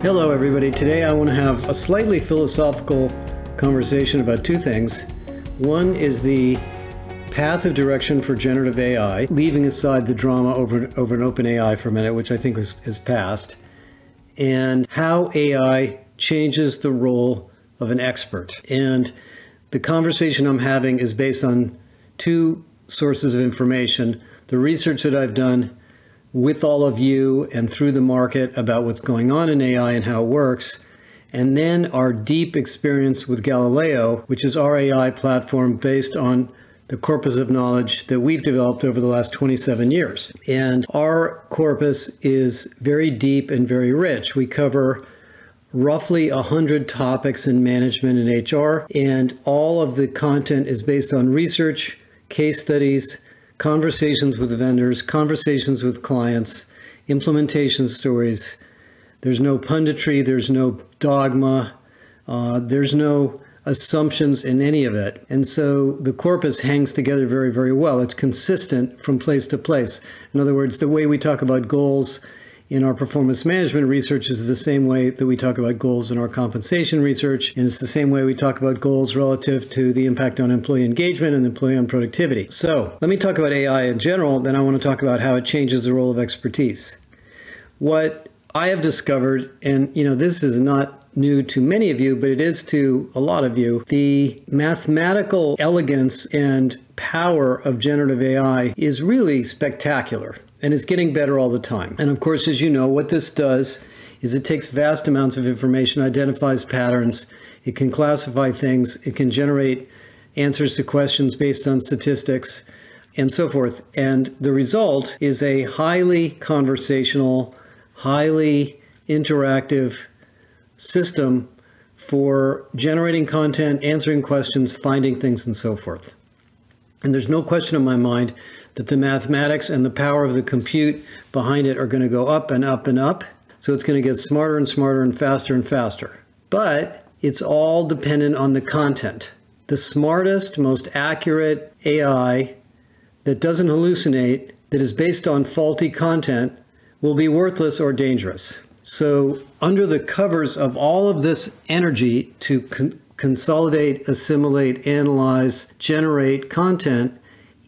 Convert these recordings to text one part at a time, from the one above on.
Hello, everybody. Today I want to have a slightly philosophical conversation about two things. One is the path of direction for generative AI, leaving aside the drama over, over an OpenAI for a minute, which I think is, is past, and how AI changes the role of an expert. And the conversation I'm having is based on two sources of information the research that I've done with all of you and through the market about what's going on in AI and how it works. And then our deep experience with Galileo, which is our AI platform based on the corpus of knowledge that we've developed over the last 27 years. And our corpus is very deep and very rich. We cover roughly 100 topics in management and HR, and all of the content is based on research, case studies, conversations with vendors, conversations with clients, implementation stories. There's no punditry, there's no dogma, uh, there's no assumptions in any of it. And so the corpus hangs together very, very well. It's consistent from place to place. In other words, the way we talk about goals in our performance management research is the same way that we talk about goals in our compensation research, and it's the same way we talk about goals relative to the impact on employee engagement and employee on productivity. So let me talk about AI in general, then I want to talk about how it changes the role of expertise. What I have discovered, and you know, this is not new to many of you, but it is to a lot of you, the mathematical elegance and power of generative AI is really spectacular and it's getting better all the time. And of course, as you know, what this does is it takes vast amounts of information, identifies patterns, it can classify things, it can generate answers to questions based on statistics, and so forth. And the result is a highly conversational, highly interactive system for generating content, answering questions, finding things, and so forth. And there's no question in my mind that the mathematics and the power of the compute behind it are going to go up and up and up. So it's going to get smarter and smarter and faster and faster. But it's all dependent on the content. The smartest, most accurate AI that doesn't hallucinate, that is based on faulty content, will be worthless or dangerous. So, under the covers of all of this energy to con- consolidate, assimilate, analyze, generate content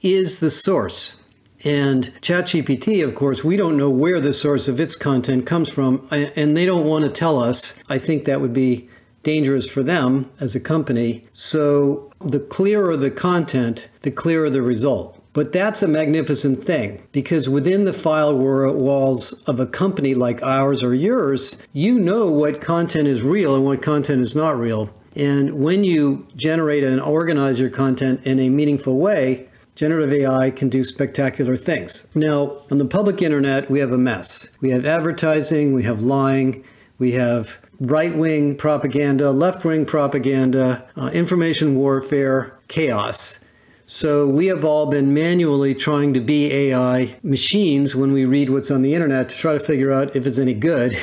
is the source. And ChatGPT, of course, we don't know where the source of its content comes from, and they don't want to tell us. I think that would be dangerous for them as a company. So the clearer the content, the clearer the result. But that's a magnificent thing because within the firewalls of a company like ours or yours, you know what content is real and what content is not real. And when you generate and organize your content in a meaningful way, generative AI can do spectacular things. Now, on the public internet, we have a mess. We have advertising, we have lying, we have right wing propaganda, left wing propaganda, uh, information warfare, chaos. So we have all been manually trying to be AI machines when we read what's on the internet to try to figure out if it's any good.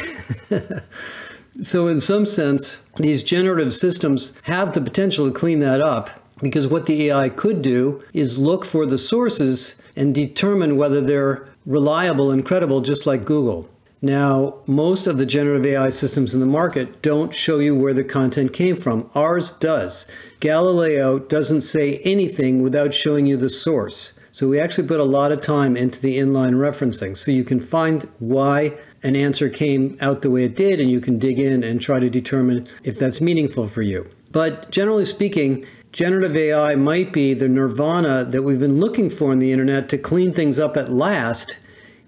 So, in some sense, these generative systems have the potential to clean that up because what the AI could do is look for the sources and determine whether they're reliable and credible, just like Google. Now, most of the generative AI systems in the market don't show you where the content came from. Ours does. Galileo doesn't say anything without showing you the source. So we actually put a lot of time into the inline referencing. So you can find why an answer came out the way it did, and you can dig in and try to determine if that's meaningful for you. But generally speaking, generative AI might be the nirvana that we've been looking for in the internet to clean things up at last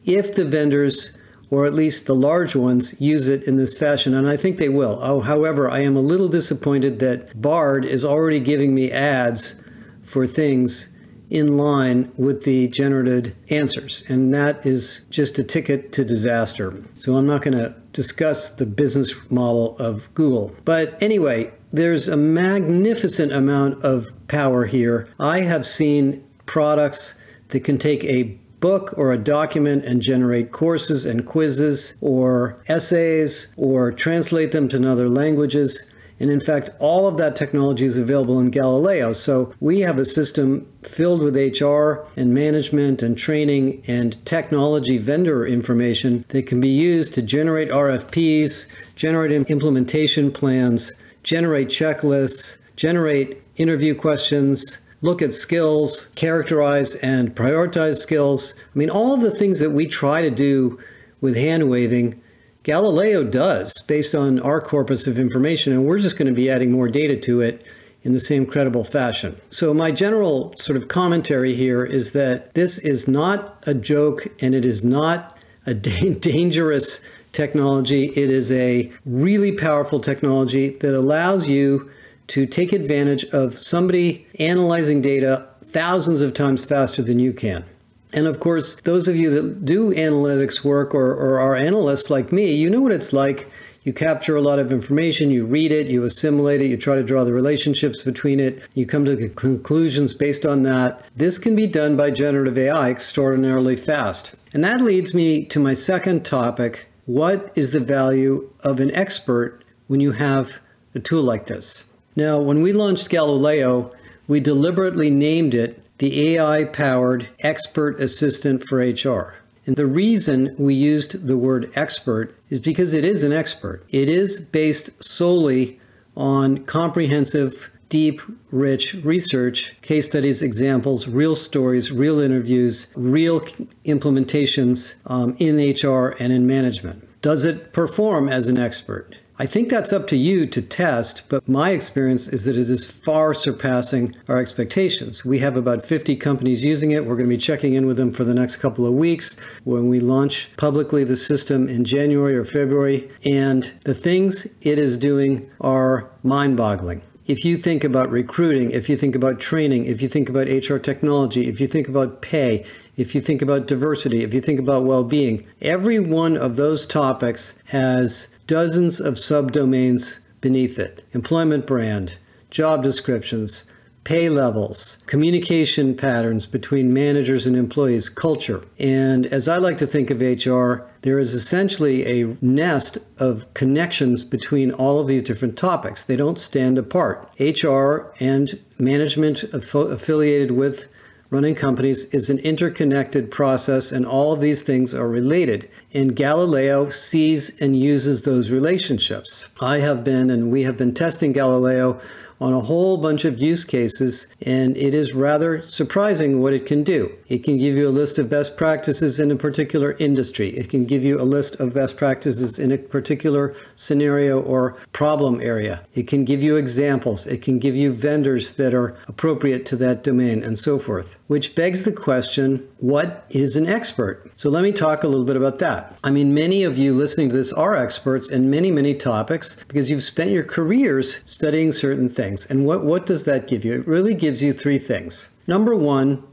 if the vendors or at least the large ones use it in this fashion and I think they will. Oh, however, I am a little disappointed that Bard is already giving me ads for things in line with the generated answers. And that is just a ticket to disaster. So I'm not going to discuss the business model of Google. But anyway, there's a magnificent amount of power here. I have seen products that can take a book or a document and generate courses and quizzes or essays or translate them to other languages And in fact, all of that technology is available in Galileo. So we have a system filled with HR and management and training and technology vendor information that can be used to generate RFPs, generate implementation plans, generate checklists, generate interview questions, look at skills, characterize and prioritize skills. I mean, all of the things that we try to do with hand waving, Galileo does based on our corpus of information, and we're just going to be adding more data to it in the same credible fashion. So, my general sort of commentary here is that this is not a joke and it is not a da- dangerous technology. It is a really powerful technology that allows you to take advantage of somebody analyzing data thousands of times faster than you can. And of course, those of you that do analytics work or, or are analysts like me, you know what it's like. You capture a lot of information, you read it, you assimilate it, you try to draw the relationships between it, you come to the conclusions based on that. This can be done by generative AI extraordinarily fast. And that leads me to my second topic what is the value of an expert when you have a tool like this? Now, when we launched Galileo, we deliberately named it the AI powered expert assistant for HR. And the reason we used the word expert is because it is an expert. It is based solely on comprehensive, deep, rich research, case studies, examples, real stories, real interviews, real implementations um, in HR and in management. Does it perform as an expert? I think that's up to you to test, but my experience is that it is far surpassing our expectations. We have about 50 companies using it. We're going to be checking in with them for the next couple of weeks when we launch publicly the system in January or February. And the things it is doing are mind boggling if you think about recruiting, if you think about training, if you think about HR technology, if you think about pay, if you think about diversity, if you think about well being, every one of those topics has dozens of subdomains beneath it. Employment brand, job descriptions, pay levels, communication patterns between managers and employees, culture. And as I like to think of HR, there is essentially a nest of connections between all of these different topics. They don't stand apart. HR and management affiliated with running companies is an interconnected process, and all of these things are related. And Galileo sees and uses those relationships. I have been, and we have been testing Galileo on a whole bunch of use cases, and it is rather surprising what it can do. It can give you a list of best practices in a particular industry. It can give you a list of best practices in a particular scenario or problem area. It can give you examples. It can give you vendors that are appropriate to that domain and so forth. Which begs the question what is an expert? So let me talk a little bit about that. I mean, many of you listening to this are experts in many, many topics because you've spent your careers studying certain things. And what, what does that give you? It really gives you three things. Number one,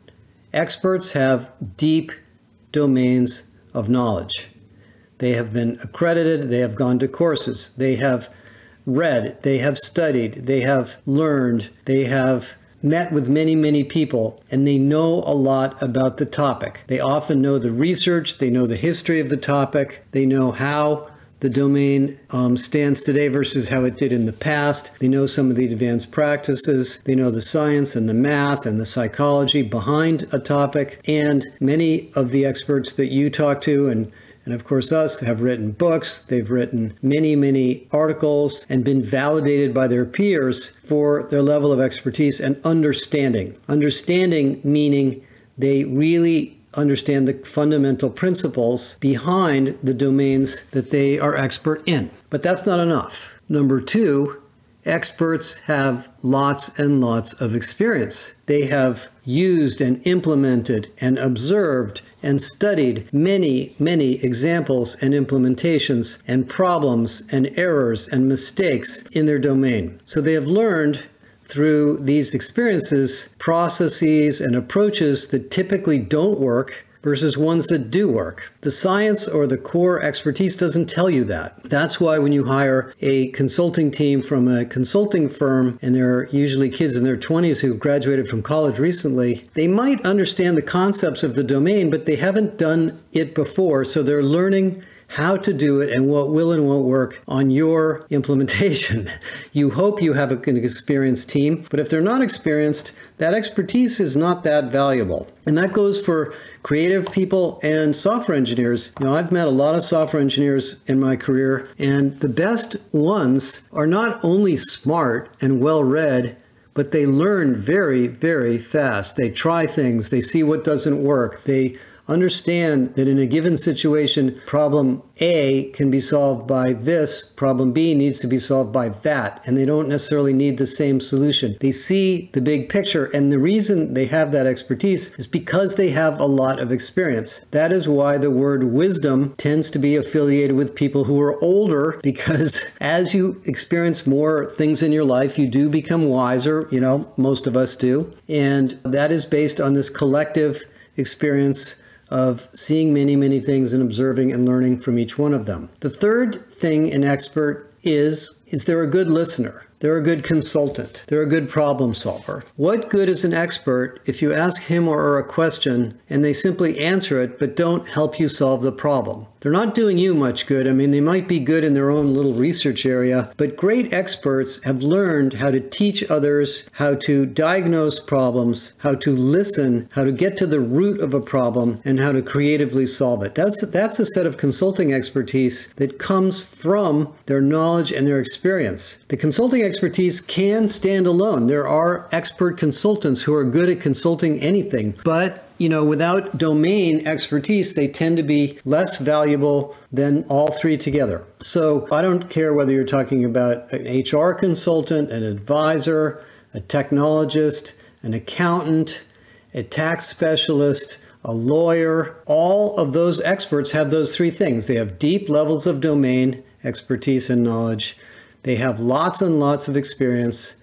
experts have deep domains of knowledge. They have been accredited, they have gone to courses, they have read, they have studied, they have learned, they have met with many, many people, and they know a lot about the topic. They often know the research, they know the history of the topic, they know how the domain um, stands today versus how it did in the past. They know some of the advanced practices. They know the science and the math and the psychology behind a topic. And many of the experts that you talk to and and of course, us have written books, they've written many, many articles, and been validated by their peers for their level of expertise and understanding. Understanding meaning they really understand the fundamental principles behind the domains that they are expert in. But that's not enough. Number two, experts have lots and lots of experience. They have used and implemented and observed and studied many, many examples and implementations and problems and errors and mistakes in their domain. So they have learned through these experiences processes and approaches that typically don't work versus ones that do work. The science or the core expertise doesn't tell you that. That's why when you hire a consulting team from a consulting firm, and they're usually kids in their 20s who've graduated from college recently, they might understand the concepts of the domain, but they haven't done it before, so they're learning how to do it and what will and won't work on your implementation. You hope you have an experienced team, but if they're not experienced, that expertise is not that valuable. And that goes for creative people and software engineers. You know, I've met a lot of software engineers in my career, and the best ones are not only smart and well read, but they learn very, very fast. They try things, they see what doesn't work, they understand that in a given situation, problem A can be solved by this, problem B needs to be solved by that, and they don't necessarily need the same solution. They see the big picture, and the reason they have that expertise is because they have a lot of experience. That is why the word wisdom tends to be affiliated with people who are older, because as you experience more things in your life, you do become wiser. You know, most of us do. And that is based on this collective experience of seeing many, many things and observing and learning from each one of them. The third thing an expert is, is they're a good listener. They're a good consultant. They're a good problem solver. What good is an expert if you ask him or her a question and they simply answer it but don't help you solve the problem? They're not doing you much good. I mean, they might be good in their own little research area, but great experts have learned how to teach others how to diagnose problems, how to listen, how to get to the root of a problem, and how to creatively solve it. That's that's a set of consulting expertise that comes from their knowledge and their experience. The consulting expertise can stand alone. There are expert consultants who are good at consulting anything, but you know, without domain expertise, they tend to be less valuable than all three together. So I don't care whether you're talking about an HR consultant, an advisor, a technologist, an accountant, a tax specialist, a lawyer. All of those experts have those three things. They have deep levels of domain expertise and knowledge. They have lots and lots of experience,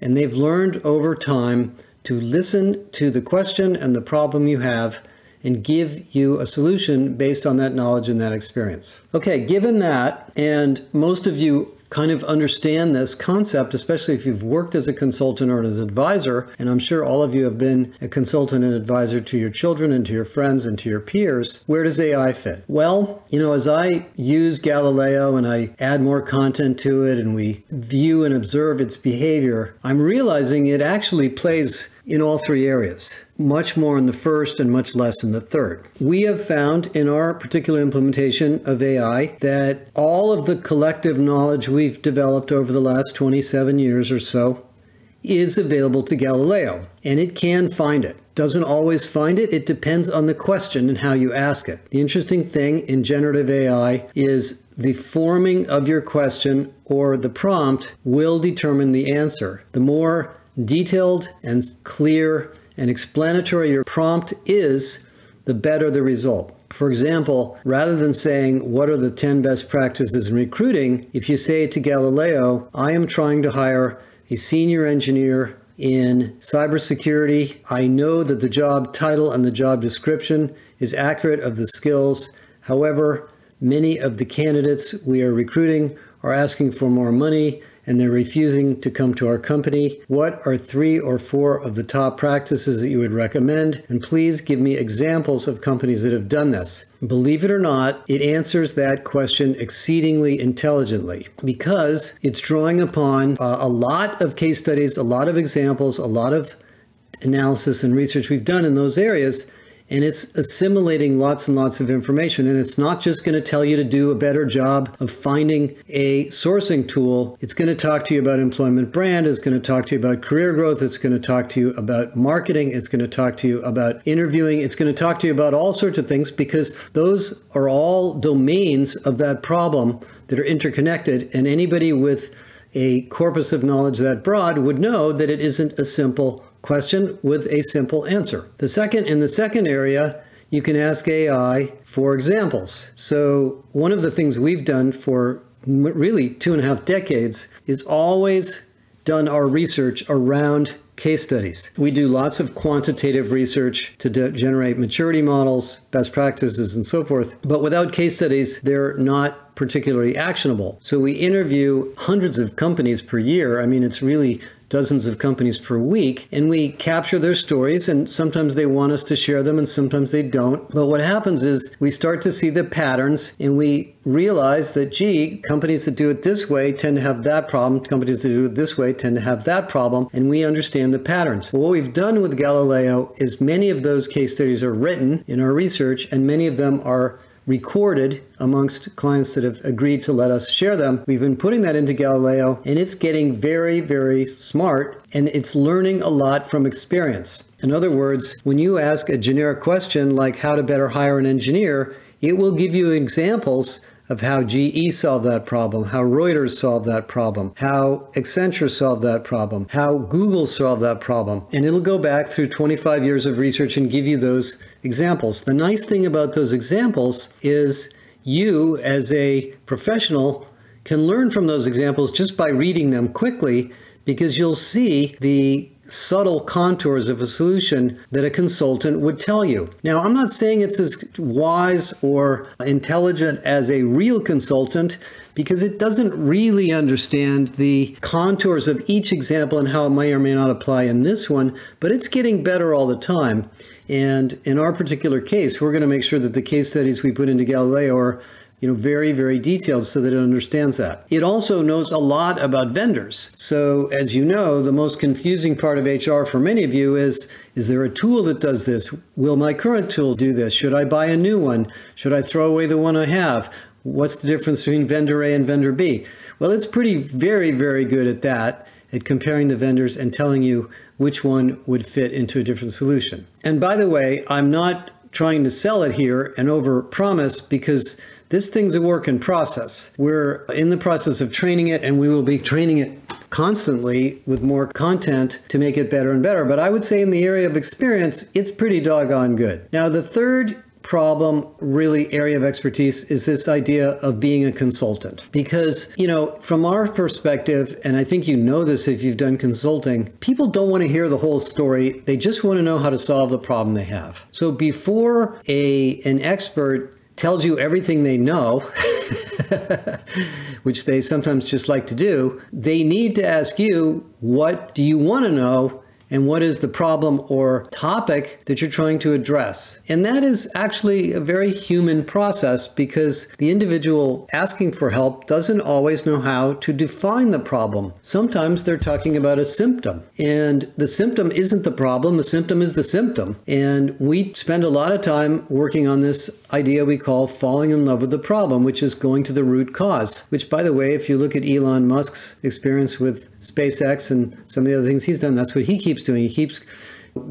and they've learned over time to listen to the question and the problem you have and give you a solution based on that knowledge and that experience. Okay, given that, and most of you kind of understand this concept, especially if you've worked as a consultant or as an advisor. And I'm sure all of you have been a consultant and advisor to your children and to your friends and to your peers. Where does AI fit? Well, you know, as I use Galileo and I add more content to it and we view and observe its behavior, I'm realizing it actually plays in all three areas much more in the first and much less in the third. We have found in our particular implementation of AI that all of the collective knowledge we've developed over the last 27 years or so is available to Galileo, and it can find it. Doesn't always find it, it depends on the question and how you ask it. The interesting thing in generative AI is the forming of your question or the prompt will determine the answer. The more detailed and clear and explanatory your prompt is, the better the result. For example, rather than saying, What are the 10 best practices in recruiting? if you say to Galileo, I am trying to hire a senior engineer in cybersecurity. I know that the job title and the job description is accurate of the skills. However, many of the candidates we are recruiting are asking for more money and they're refusing to come to our company. What are three or four of the top practices that you would recommend? And please give me examples of companies that have done this. Believe it or not, it answers that question exceedingly intelligently because it's drawing upon uh, a lot of case studies, a lot of examples, a lot of analysis and research we've done in those areas and it's assimilating lots and lots of information. And it's not just going to tell you to do a better job of finding a sourcing tool. It's going to talk to you about employment brand. It's going to talk to you about career growth. It's going to talk to you about marketing. It's going to talk to you about interviewing. It's going to talk to you about all sorts of things because those are all domains of that problem that are interconnected. And anybody with a corpus of knowledge that broad would know that it isn't a simple question with a simple answer. The second, in the second area, you can ask AI for examples. So, one of the things we've done for really two and a half decades is always done our research around case studies. We do lots of quantitative research to de- generate maturity models, best practices, and so forth. But without case studies, they're not particularly actionable. So we interview hundreds of companies per year. I mean, it's really dozens of companies per week, and we capture their stories, and sometimes they want us to share them, and sometimes they don't. But what happens is we start to see the patterns, and we realize that, gee, companies that do it this way tend to have that problem, companies that do it this way tend to have that problem, and we understand the patterns. Well, what we've done with Galileo is many of those case studies are written in our research, and many of them are recorded amongst clients that have agreed to let us share them. We've been putting that into Galileo and it's getting very, very smart and it's learning a lot from experience. In other words, when you ask a generic question like how to better hire an engineer, it will give you examples of how GE solved that problem, how Reuters solved that problem, how Accenture solved that problem, how Google solved that problem. And it'll go back through 25 years of research and give you those examples. The nice thing about those examples is you, as a professional, can learn from those examples just by reading them quickly because you'll see the subtle contours of a solution that a consultant would tell you. Now, I'm not saying it's as wise or intelligent as a real consultant because it doesn't really understand the contours of each example and how it may or may not apply in this one, but it's getting better all the time. And in our particular case, we're going to make sure that the case studies we put into Galileo are you know, very, very detailed so that it understands that. It also knows a lot about vendors. So, as you know, the most confusing part of HR for many of you is is there a tool that does this? Will my current tool do this? Should I buy a new one? Should I throw away the one I have? What's the difference between vendor A and vendor B? Well, it's pretty very, very good at that, at comparing the vendors and telling you which one would fit into a different solution. And by the way, I'm not trying to sell it here and over promise because this thing's a work in process. We're in the process of training it, and we will be training it constantly with more content to make it better and better. But I would say in the area of experience, it's pretty doggone good. Now, the third problem really area of expertise is this idea of being a consultant because you know from our perspective and i think you know this if you've done consulting people don't want to hear the whole story they just want to know how to solve the problem they have so before a an expert tells you everything they know, which they sometimes just like to do, they need to ask you, what do you want to know? And what is the problem or topic that you're trying to address. And that is actually a very human process because the individual asking for help doesn't always know how to define the problem. Sometimes they're talking about a symptom, and the symptom isn't the problem, the symptom is the symptom. And we spend a lot of time working on this idea we call falling in love with the problem, which is going to the root cause. Which, by the way, if you look at Elon Musk's experience with SpaceX and some of the other things he's done, that's what he keeps doing. He keeps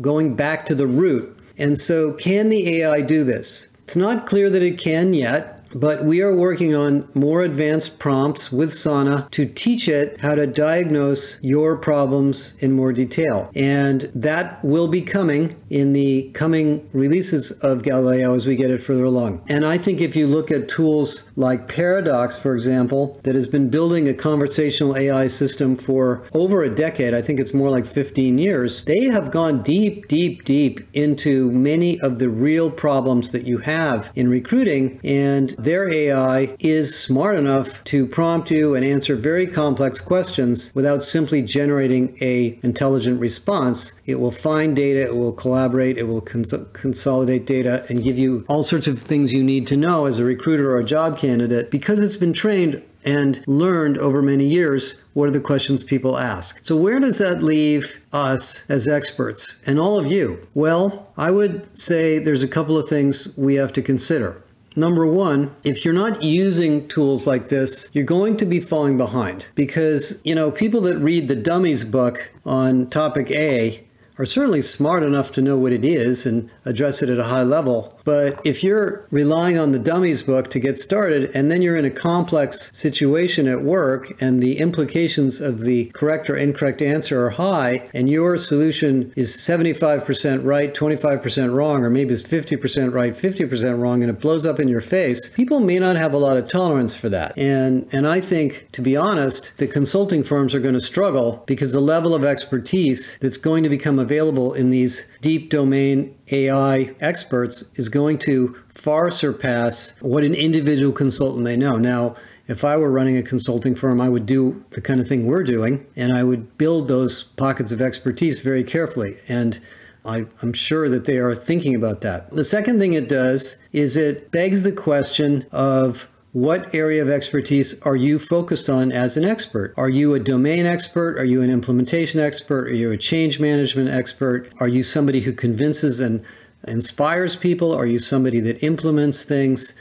going back to the root. And so, can the AI do this? It's not clear that it can yet. But we are working on more advanced prompts with Sana to teach it how to diagnose your problems in more detail. And that will be coming in the coming releases of Galileo as we get it further along. And I think if you look at tools like Paradox, for example, that has been building a conversational AI system for over a decade, I think it's more like 15 years, they have gone deep, deep, deep into many of the real problems that you have in recruiting. And their AI is smart enough to prompt you and answer very complex questions without simply generating a intelligent response. It will find data, it will collaborate, it will cons- consolidate data and give you all sorts of things you need to know as a recruiter or a job candidate because it's been trained and learned over many years what are the questions people ask. So, where does that leave us as experts and all of you? Well, I would say there's a couple of things we have to consider. Number one, if you're not using tools like this, you're going to be falling behind because, you know, people that read the Dummies book on topic A are certainly smart enough to know what it is and address it at a high level. But if you're relying on the dummies book to get started and then you're in a complex situation at work and the implications of the correct or incorrect answer are high and your solution is 75% right, 25% wrong, or maybe it's 50% right, 50% wrong, and it blows up in your face, people may not have a lot of tolerance for that. And, and I think, to be honest, the consulting firms are going to struggle because the level of expertise that's going to become available in these deep domain AI experts is going to far surpass what an individual consultant may know. Now, if I were running a consulting firm, I would do the kind of thing we're doing, and I would build those pockets of expertise very carefully. And I, am sure that they are thinking about that. The second thing it does is it begs the question of what area of expertise are you focused on as an expert? Are you a domain expert? Are you an implementation expert? Are you a change management expert? Are you somebody who convinces and inspires people? Are you somebody that implements things?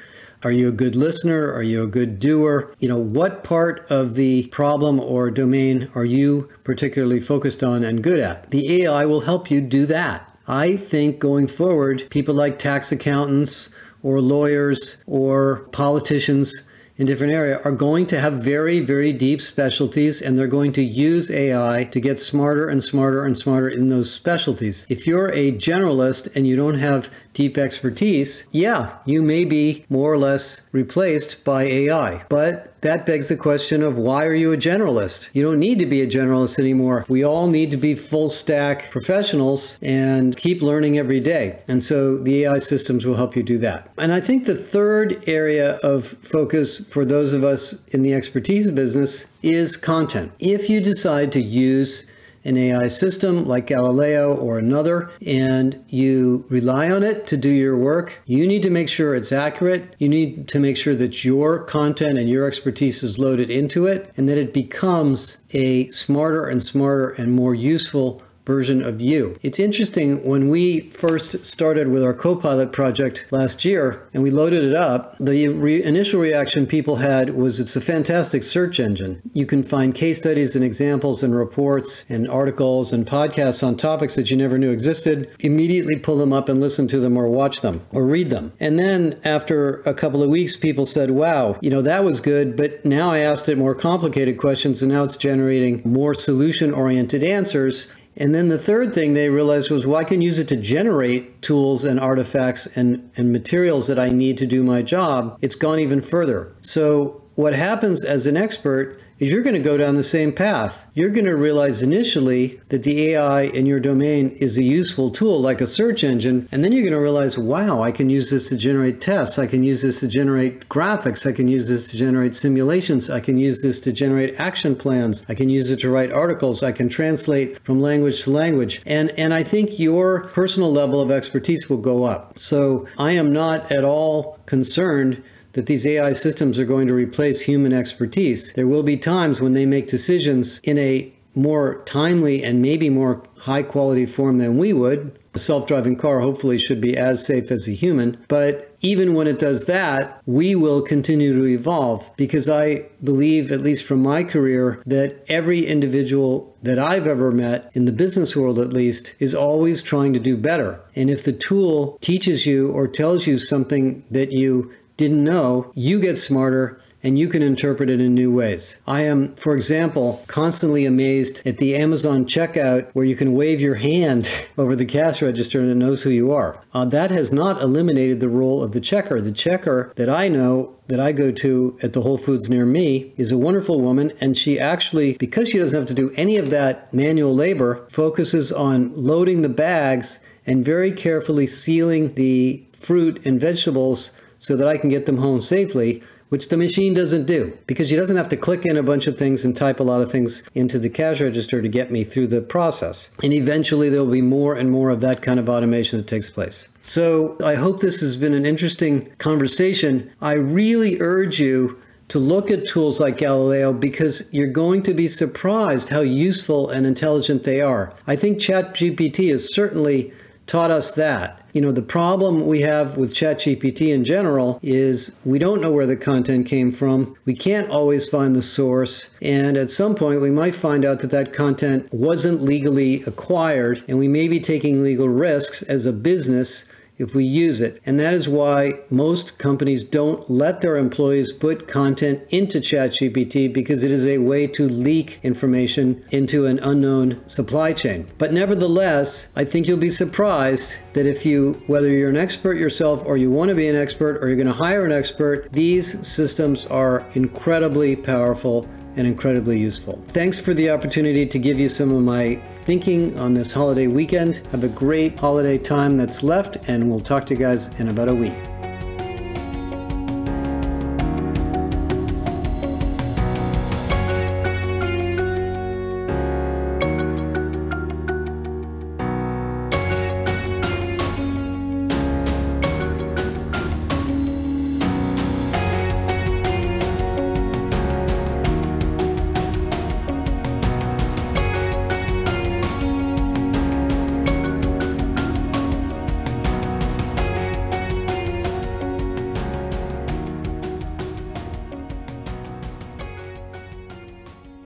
Are you a good listener? Are you a good doer? You know, what part of the problem or domain are you particularly focused on and good at? The AI will help you do that. I think going forward, people like tax accountants or lawyers or politicians in different area are going to have very very deep specialties and they're going to use AI to get smarter and smarter and smarter in those specialties. If you're a generalist and you don't have deep expertise, yeah, you may be more or less replaced by AI. But that begs the question of why are you a generalist? You don't need to be a generalist anymore. We all need to be full stack professionals and keep learning every day. And so the AI systems will help you do that. And I think the third area of focus for those of us in the expertise business is content. If you decide to use an AI system like Galileo or another, and you rely on it to do your work, you need to make sure it's accurate. You need to make sure that your content and your expertise is loaded into it and that it becomes a smarter and smarter and more useful version of you. It's interesting when we first started with our Copilot project last year and we loaded it up, the re- initial reaction people had was it's a fantastic search engine. You can find case studies and examples and reports and articles and podcasts on topics that you never knew existed. Immediately pull them up and listen to them or watch them or read them. And then after a couple of weeks, people said, wow, you know, that was good, but now I asked it more complicated questions and now it's generating more solution oriented answers. And then the third thing they realized was, well, I can use it to generate tools and artifacts and, and materials that I need to do my job. It's gone even further. So what happens as an expert is you're going to go down the same path. You're going to realize initially that the AI in your domain is a useful tool like a search engine, and then you're going to realize, wow, I can use this to generate tests, I can use this to generate graphics, I can use this to generate simulations, I can use this to generate action plans, I can use it to write articles, I can translate from language to language. And and I think your personal level of expertise will go up. So I am not at all concerned that these AI systems are going to replace human expertise. There will be times when they make decisions in a more timely and maybe more high quality form than we would. A self driving car hopefully should be as safe as a human. But even when it does that, we will continue to evolve because I believe, at least from my career, that every individual that I've ever met, in the business world at least, is always trying to do better. And if the tool teaches you or tells you something that you didn't know, you get smarter and you can interpret it in new ways. I am, for example, constantly amazed at the Amazon checkout where you can wave your hand over the cash register and it knows who you are. Uh, that has not eliminated the role of the checker. The checker that I know that I go to at the Whole Foods near me is a wonderful woman, and she actually, because she doesn't have to do any of that manual labor, focuses on loading the bags and very carefully sealing the fruit and vegetables so that I can get them home safely, which the machine doesn't do because she doesn't have to click in a bunch of things and type a lot of things into the cash register to get me through the process. And eventually there will be more and more of that kind of automation that takes place. So I hope this has been an interesting conversation. I really urge you to look at tools like Galileo because you're going to be surprised how useful and intelligent they are. I think ChatGPT has certainly taught us that. You know, the problem we have with ChatGPT in general is we don't know where the content came from. We can't always find the source. And at some point, we might find out that that content wasn't legally acquired, and we may be taking legal risks as a business if we use it. And that is why most companies don't let their employees put content into ChatGPT because it is a way to leak information into an unknown supply chain. But nevertheless, I think you'll be surprised that if you, whether you're an expert yourself or you want to be an expert or you're going to hire an expert, these systems are incredibly powerful and incredibly useful. Thanks for the opportunity to give you some of my thinking on this holiday weekend. Have a great holiday time that's left, and we'll talk to you guys in about a week.